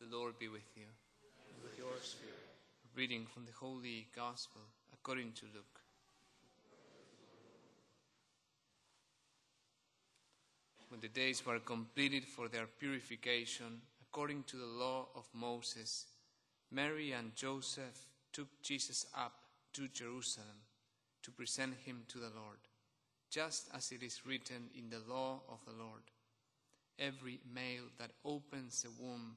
The Lord be with you. and with your spirit. Reading from the Holy Gospel according to Luke. When the days were completed for their purification, according to the law of Moses, Mary and Joseph took Jesus up to Jerusalem to present him to the Lord, just as it is written in the law of the Lord. Every male that opens the womb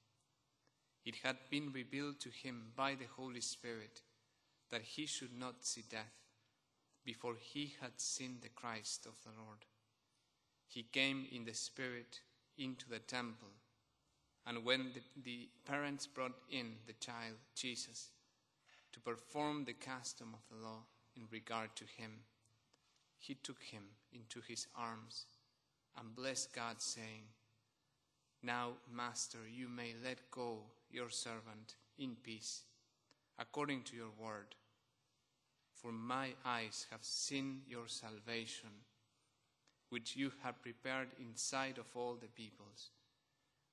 It had been revealed to him by the Holy Spirit that he should not see death before he had seen the Christ of the Lord. He came in the Spirit into the temple, and when the, the parents brought in the child Jesus to perform the custom of the law in regard to him, he took him into his arms and blessed God, saying, Now, Master, you may let go your servant in peace, according to your word. For my eyes have seen your salvation, which you have prepared in sight of all the peoples,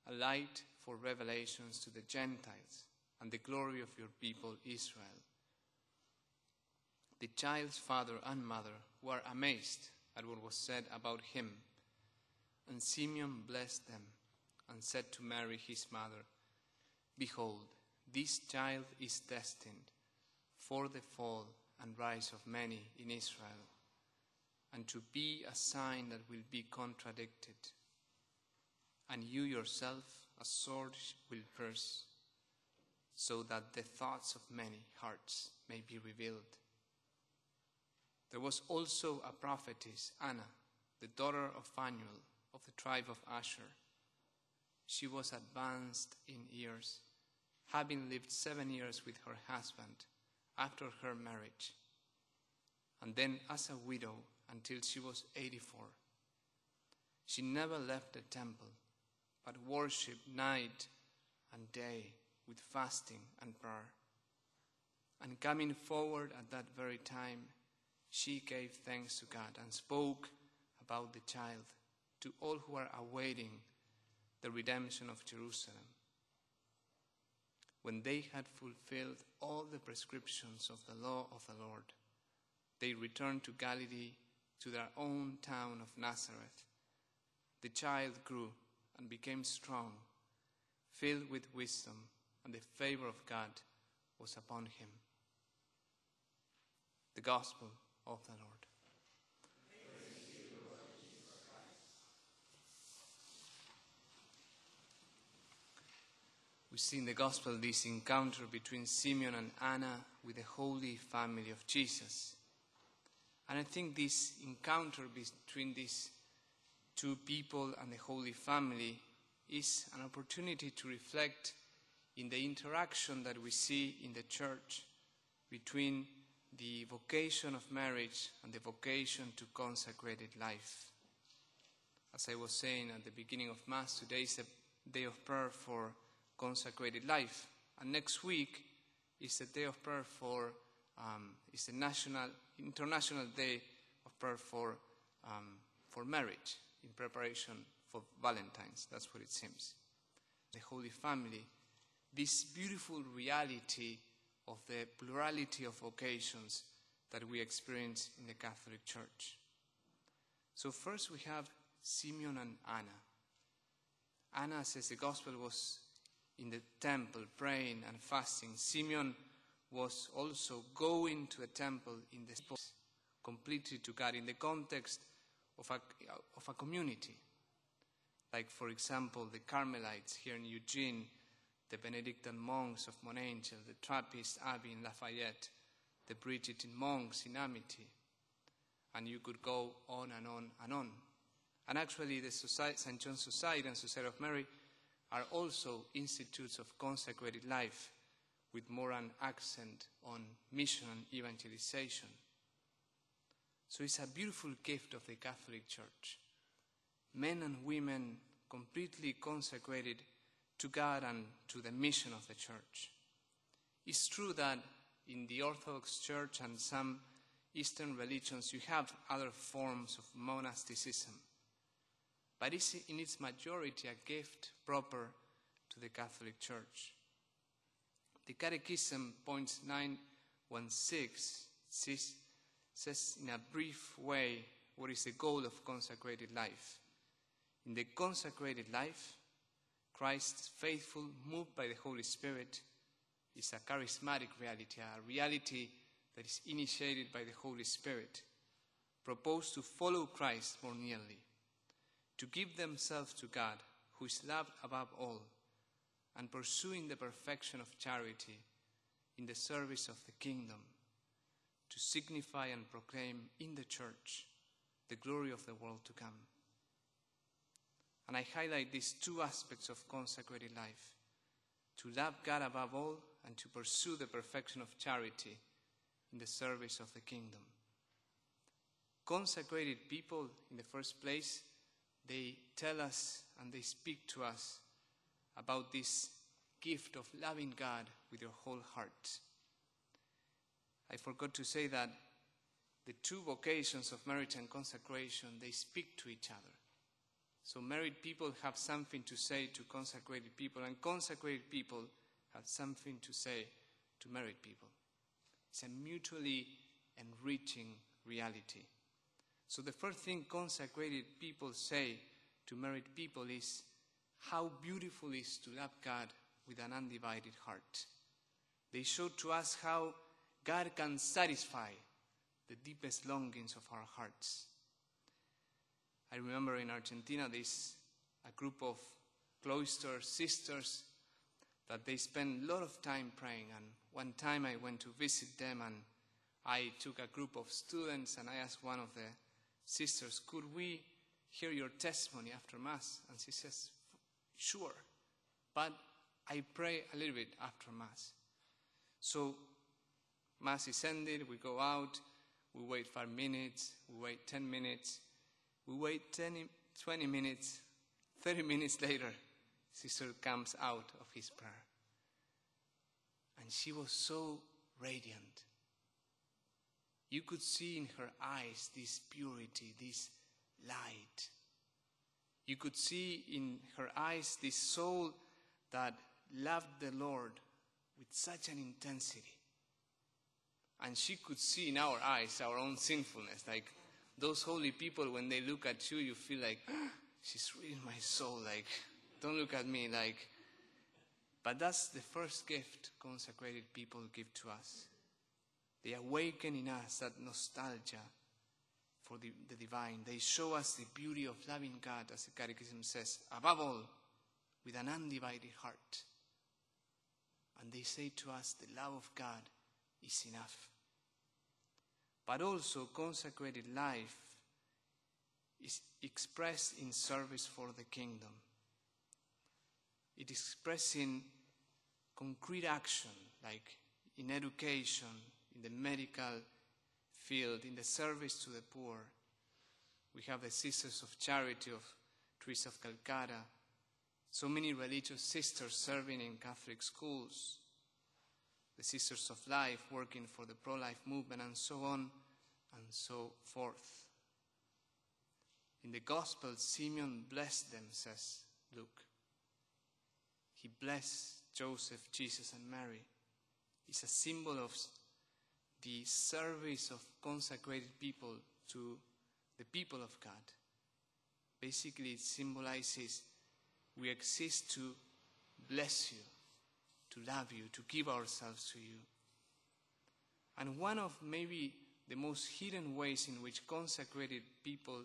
a light for revelations to the Gentiles and the glory of your people Israel. The child's father and mother were amazed at what was said about him, and Simeon blessed them and said to Mary his mother, Behold, this child is destined for the fall and rise of many in Israel, and to be a sign that will be contradicted. And you yourself a sword will pierce, so that the thoughts of many hearts may be revealed. There was also a prophetess, Anna, the daughter of Phanuel of the tribe of Asher. She was advanced in years, having lived seven years with her husband after her marriage, and then as a widow until she was 84. She never left the temple, but worshipped night and day with fasting and prayer. And coming forward at that very time, she gave thanks to God and spoke about the child to all who are awaiting the redemption of Jerusalem. When they had fulfilled all the prescriptions of the law of the Lord, they returned to Galilee to their own town of Nazareth. The child grew and became strong, filled with wisdom, and the favor of God was upon him. The Gospel of the Lord. We see in the Gospel this encounter between Simeon and Anna with the Holy Family of Jesus. And I think this encounter between these two people and the Holy Family is an opportunity to reflect in the interaction that we see in the church between the vocation of marriage and the vocation to consecrated life. As I was saying at the beginning of Mass, today is a day of prayer for consecrated life, and next week is the day of prayer for um, is the national international day of prayer for um, for marriage in preparation for Valentine's. That's what it seems. The Holy Family, this beautiful reality of the plurality of vocations that we experience in the Catholic Church. So, first we have Simeon and Anna. Anna says the gospel was in the temple praying and fasting. Simeon was also going to a temple in the completely to God in the context of a, of a community. Like, for example, the Carmelites here in Eugene the Benedictine monks of Mount Angel, the Trappist Abbey in Lafayette, the Brigittine monks in Amity, and you could go on and on and on. And actually, the Society, St. John's Society and Society of Mary are also institutes of consecrated life with more an accent on mission and evangelization. So it's a beautiful gift of the Catholic Church. Men and women completely consecrated to God and to the mission of the Church. It's true that in the Orthodox Church and some Eastern religions you have other forms of monasticism, but is in its majority a gift proper to the Catholic Church. The Catechism, points point 916, says, says in a brief way what is the goal of consecrated life. In the consecrated life, Christ, faithful, moved by the Holy Spirit, is a charismatic reality, a reality that is initiated by the Holy Spirit, proposed to follow Christ more nearly, to give themselves to God, who is loved above all, and pursuing the perfection of charity in the service of the kingdom, to signify and proclaim in the church the glory of the world to come. And I highlight these two aspects of consecrated life to love God above all and to pursue the perfection of charity in the service of the kingdom. Consecrated people, in the first place, they tell us and they speak to us about this gift of loving God with your whole heart. I forgot to say that the two vocations of marriage and consecration, they speak to each other. So married people have something to say to consecrated people, and consecrated people have something to say to married people. It's a mutually enriching reality. So the first thing consecrated people say to married people is how beautiful it is to love God with an undivided heart. They show to us how God can satisfy the deepest longings of our hearts. I remember in Argentina, there's a group of cloister sisters that they spend a lot of time praying. And one time I went to visit them and I took a group of students and I asked one of the sisters, could we hear your testimony after Mass? And she says, sure, but I pray a little bit after Mass. So Mass is ended, we go out, we wait five minutes, we wait 10 minutes, we wait 10, 20 minutes, 30 minutes later, sister comes out of his prayer. And she was so radiant. You could see in her eyes this purity, this light. You could see in her eyes this soul that loved the Lord with such an intensity. And she could see in our eyes our own sinfulness. Like those holy people, when they look at you, you feel like, ah, she's reading my soul. Like, don't look at me. Like, but that's the first gift consecrated people give to us. They awaken in us that nostalgia for the, the divine. They show us the beauty of loving God, as the Catechism says, above all, with an undivided heart. And they say to us, the love of God is enough. But also, consecrated life is expressed in service for the kingdom. It is expressed in concrete action, like in education, in the medical field, in the service to the poor. We have the Sisters of Charity of Teresa of Calcutta, so many religious sisters serving in Catholic schools, the Sisters of Life working for the pro life movement, and so on and so forth. In the Gospel, Simeon blessed them, says Luke. He blessed Joseph, Jesus, and Mary. It's a symbol of the service of consecrated people to the people of God. Basically, it symbolizes we exist to bless you, to love you, to give ourselves to you. And one of maybe the most hidden ways in which consecrated people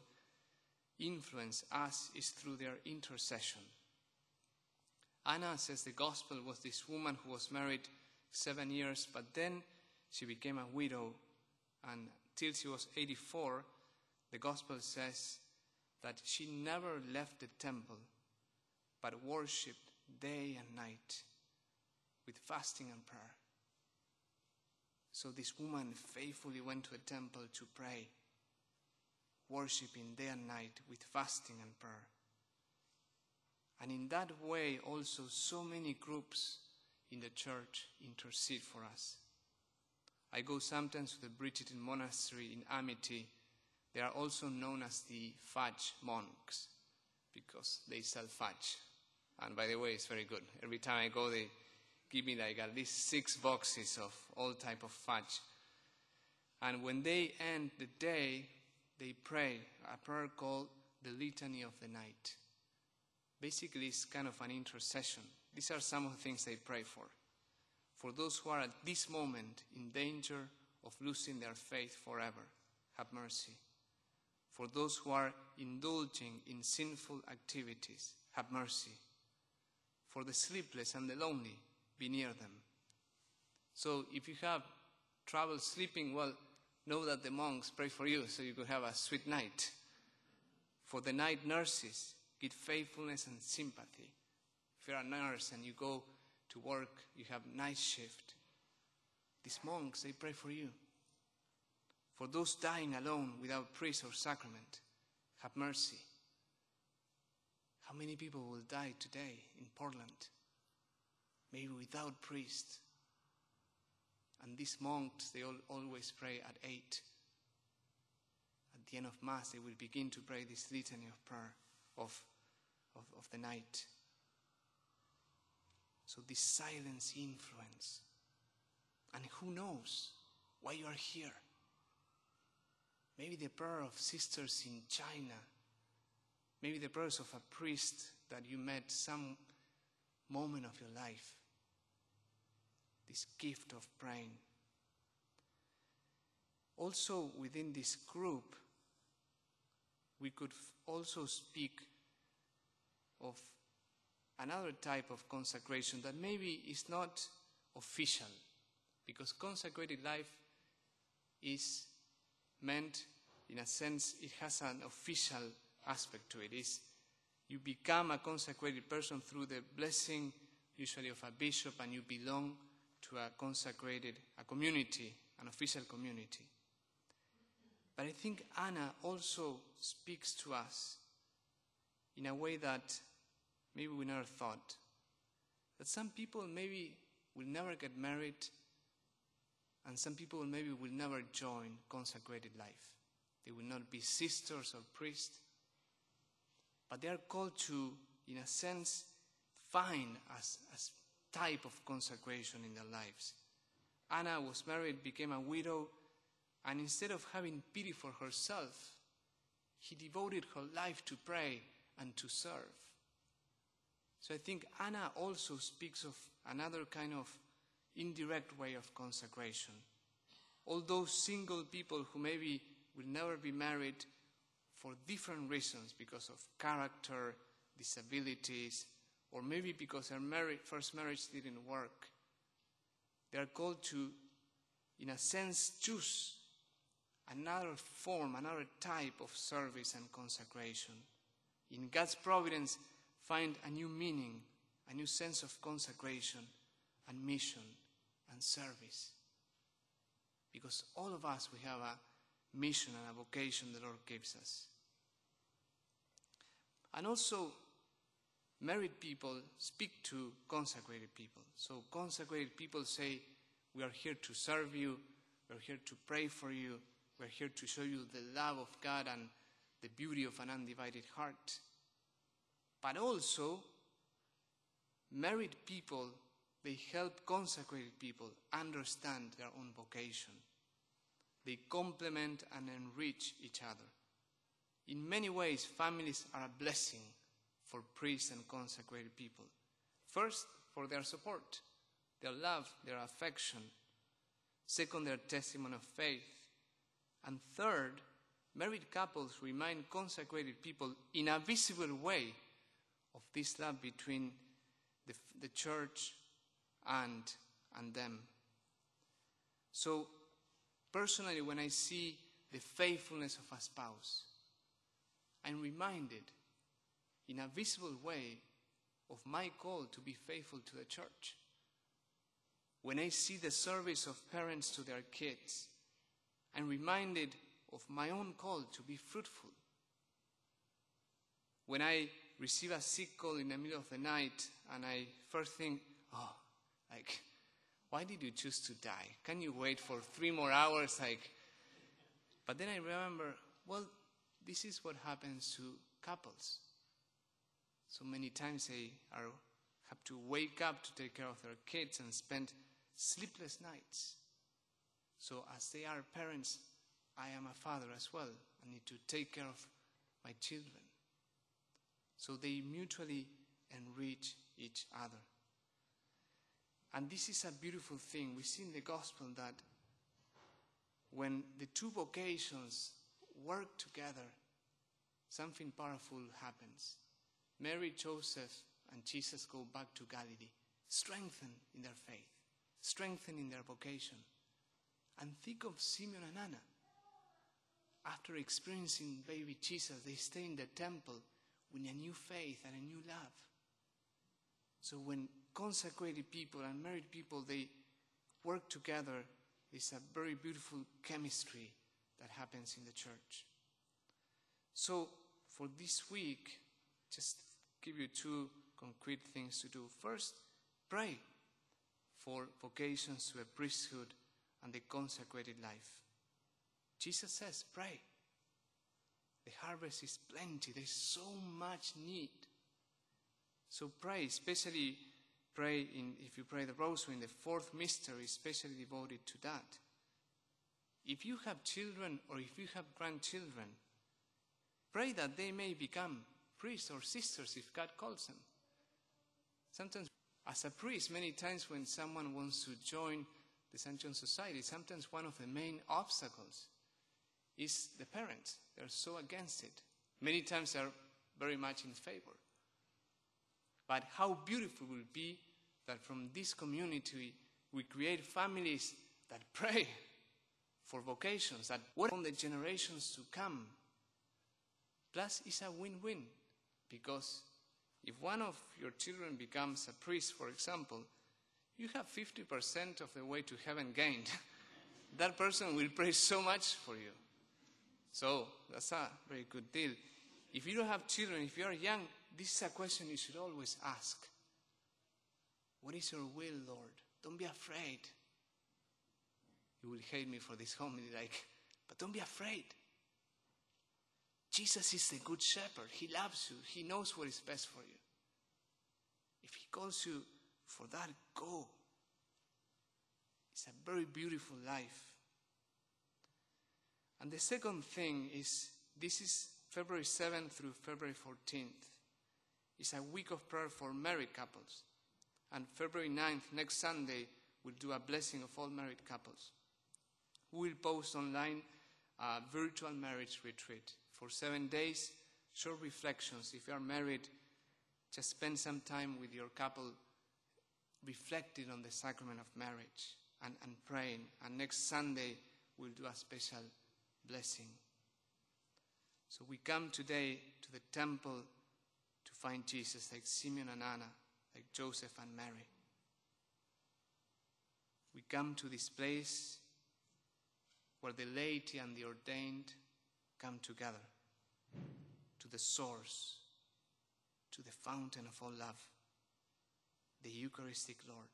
influence us is through their intercession. Anna says the gospel was this woman who was married seven years, but then she became a widow, and till she was 84, the gospel says that she never left the temple, but worshipped day and night, with fasting and prayer. So this woman faithfully went to a temple to pray, worshiping day and night with fasting and prayer. And in that way, also, so many groups in the church intercede for us. I go sometimes to the Brigittine Monastery in Amity. They are also known as the fudge monks because they sell fudge. And by the way, it's very good. Every time I go, they give me like at least six boxes of all type of fudge. And when they end the day, they pray a prayer called the Litany of the Night. Basically, it's kind of an intercession. These are some of the things they pray for. For those who are at this moment in danger of losing their faith forever, have mercy. For those who are indulging in sinful activities, have mercy. For the sleepless and the lonely, be near them. So if you have trouble sleeping, well, know that the monks pray for you so you could have a sweet night. For the night nurses, give faithfulness and sympathy. If you're a nurse and you go to work, you have night shift. These monks, they pray for you. For those dying alone without priest or sacrament, have mercy. How many people will die today in Portland? Maybe without priest. And these monks, they all, always pray at 8. At the end of Mass, they will begin to pray this litany of prayer of, of, of the night. So this silence influence. And who knows why you are here? Maybe the prayer of sisters in China. Maybe the prayers of a priest that you met some moment of your life. This gift of praying. Also, within this group, we could also speak of another type of consecration that maybe is not official, because consecrated life is meant, in a sense, it has an official aspect to it. Is you become a consecrated person through the blessing, usually of a bishop, and you belong to a consecrated, a community, an official community. But I think Anna also speaks to us in a way that maybe we never thought. That some people maybe will never get married, and some people maybe will never join consecrated life. They will not be sisters or priests, but they are called to, in a sense, find a, a type of consecration in their lives. Anna was married, became a widow, and instead of having pity for herself, he devoted her life to pray and to serve. So I think Anna also speaks of another kind of indirect way of consecration. All those single people who maybe will never be married for different reasons because of character, disabilities, or maybe because their first marriage didn't work. They are called to, in a sense, choose another form, another type of service and consecration. In God's providence, find a new meaning, a new sense of consecration and mission and service. Because all of us, we have a mission and a vocation the Lord gives us. And also, married people speak to consecrated people. So, consecrated people say, We are here to serve you, we're here to pray for you, we're here to show you the love of God and the beauty of an undivided heart. But also, married people, they help consecrated people understand their own vocation. They complement and enrich each other. In many ways, families are a blessing for priests and consecrated people. First, for their support, their love, their affection. Second, their testimony of faith. And third, married couples remind consecrated people in a visible way of this love between the, the church and, and them. So, personally, when I see the faithfulness of a spouse, I'm reminded in a visible way of my call to be faithful to the church. when I see the service of parents to their kids, I'm reminded of my own call to be fruitful. When I receive a sick call in the middle of the night and I first think, oh, like, why did you choose to die? Can you wait for three more hours? Like, but then I remember, well, this is what happens to couples. So many times they are, have to wake up to take care of their kids and spend sleepless nights. So, as they are parents, I am a father as well. I need to take care of my children. So they mutually enrich each other. And this is a beautiful thing. We see in the gospel that when the two vocations work together, something powerful happens. Mary, Joseph, and Jesus go back to Galilee, strengthened in their faith, strengthened in their vocation. And think of Simeon and Anna. After experiencing baby Jesus, they stay in the temple with a new faith and a new love. So when consecrated people and married people they work together, it's a very beautiful chemistry that happens in the church. So for this week, just give you two concrete things to do. First, pray for vocations to a priesthood and the consecrated life. Jesus says, pray. The harvest is plenty. There's so much need. So pray, especially pray in, if you pray the rosary in the fourth mystery, especially devoted to that. If you have children or if you have grandchildren, pray that they may become priests or sisters if God calls them. Sometimes, as a priest, many times when someone wants to join the St. John Society, sometimes one of the main obstacles is the parents. They're so against it. Many times they're very much in favor. But how beautiful will be that from this community we create families that pray for vocations, that work on the generations to come. Plus, it's a win win because if one of your children becomes a priest, for example, you have 50% of the way to heaven gained. that person will pray so much for you. So that's a very good deal. If you don't have children, if you are young, this is a question you should always ask. What is your will, Lord? Don't be afraid. You will hate me for this homily, like, but don't be afraid. Jesus is the good shepherd. He loves you. He knows what is best for you. If he calls you for that, go. It's a very beautiful life. And the second thing is this is February 7th through February 14th. It's a week of prayer for married couples. And February 9th, next Sunday, we'll do a blessing of all married couples. We will post online a virtual marriage retreat for seven days, short reflections. If you are married, just spend some time with your couple reflecting on the sacrament of marriage and, and praying. And next Sunday, we'll do a special blessing. So we come today to the temple to find Jesus like Simeon and Anna, like Joseph and Mary. We come to this place where the laity and the ordained come together to the source, to the fountain of all love, the Eucharistic Lord.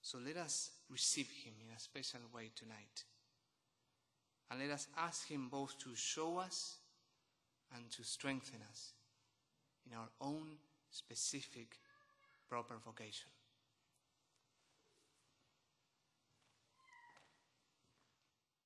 So let us receive him in a special way tonight. And let us ask Him both to show us and to strengthen us in our own specific proper vocation.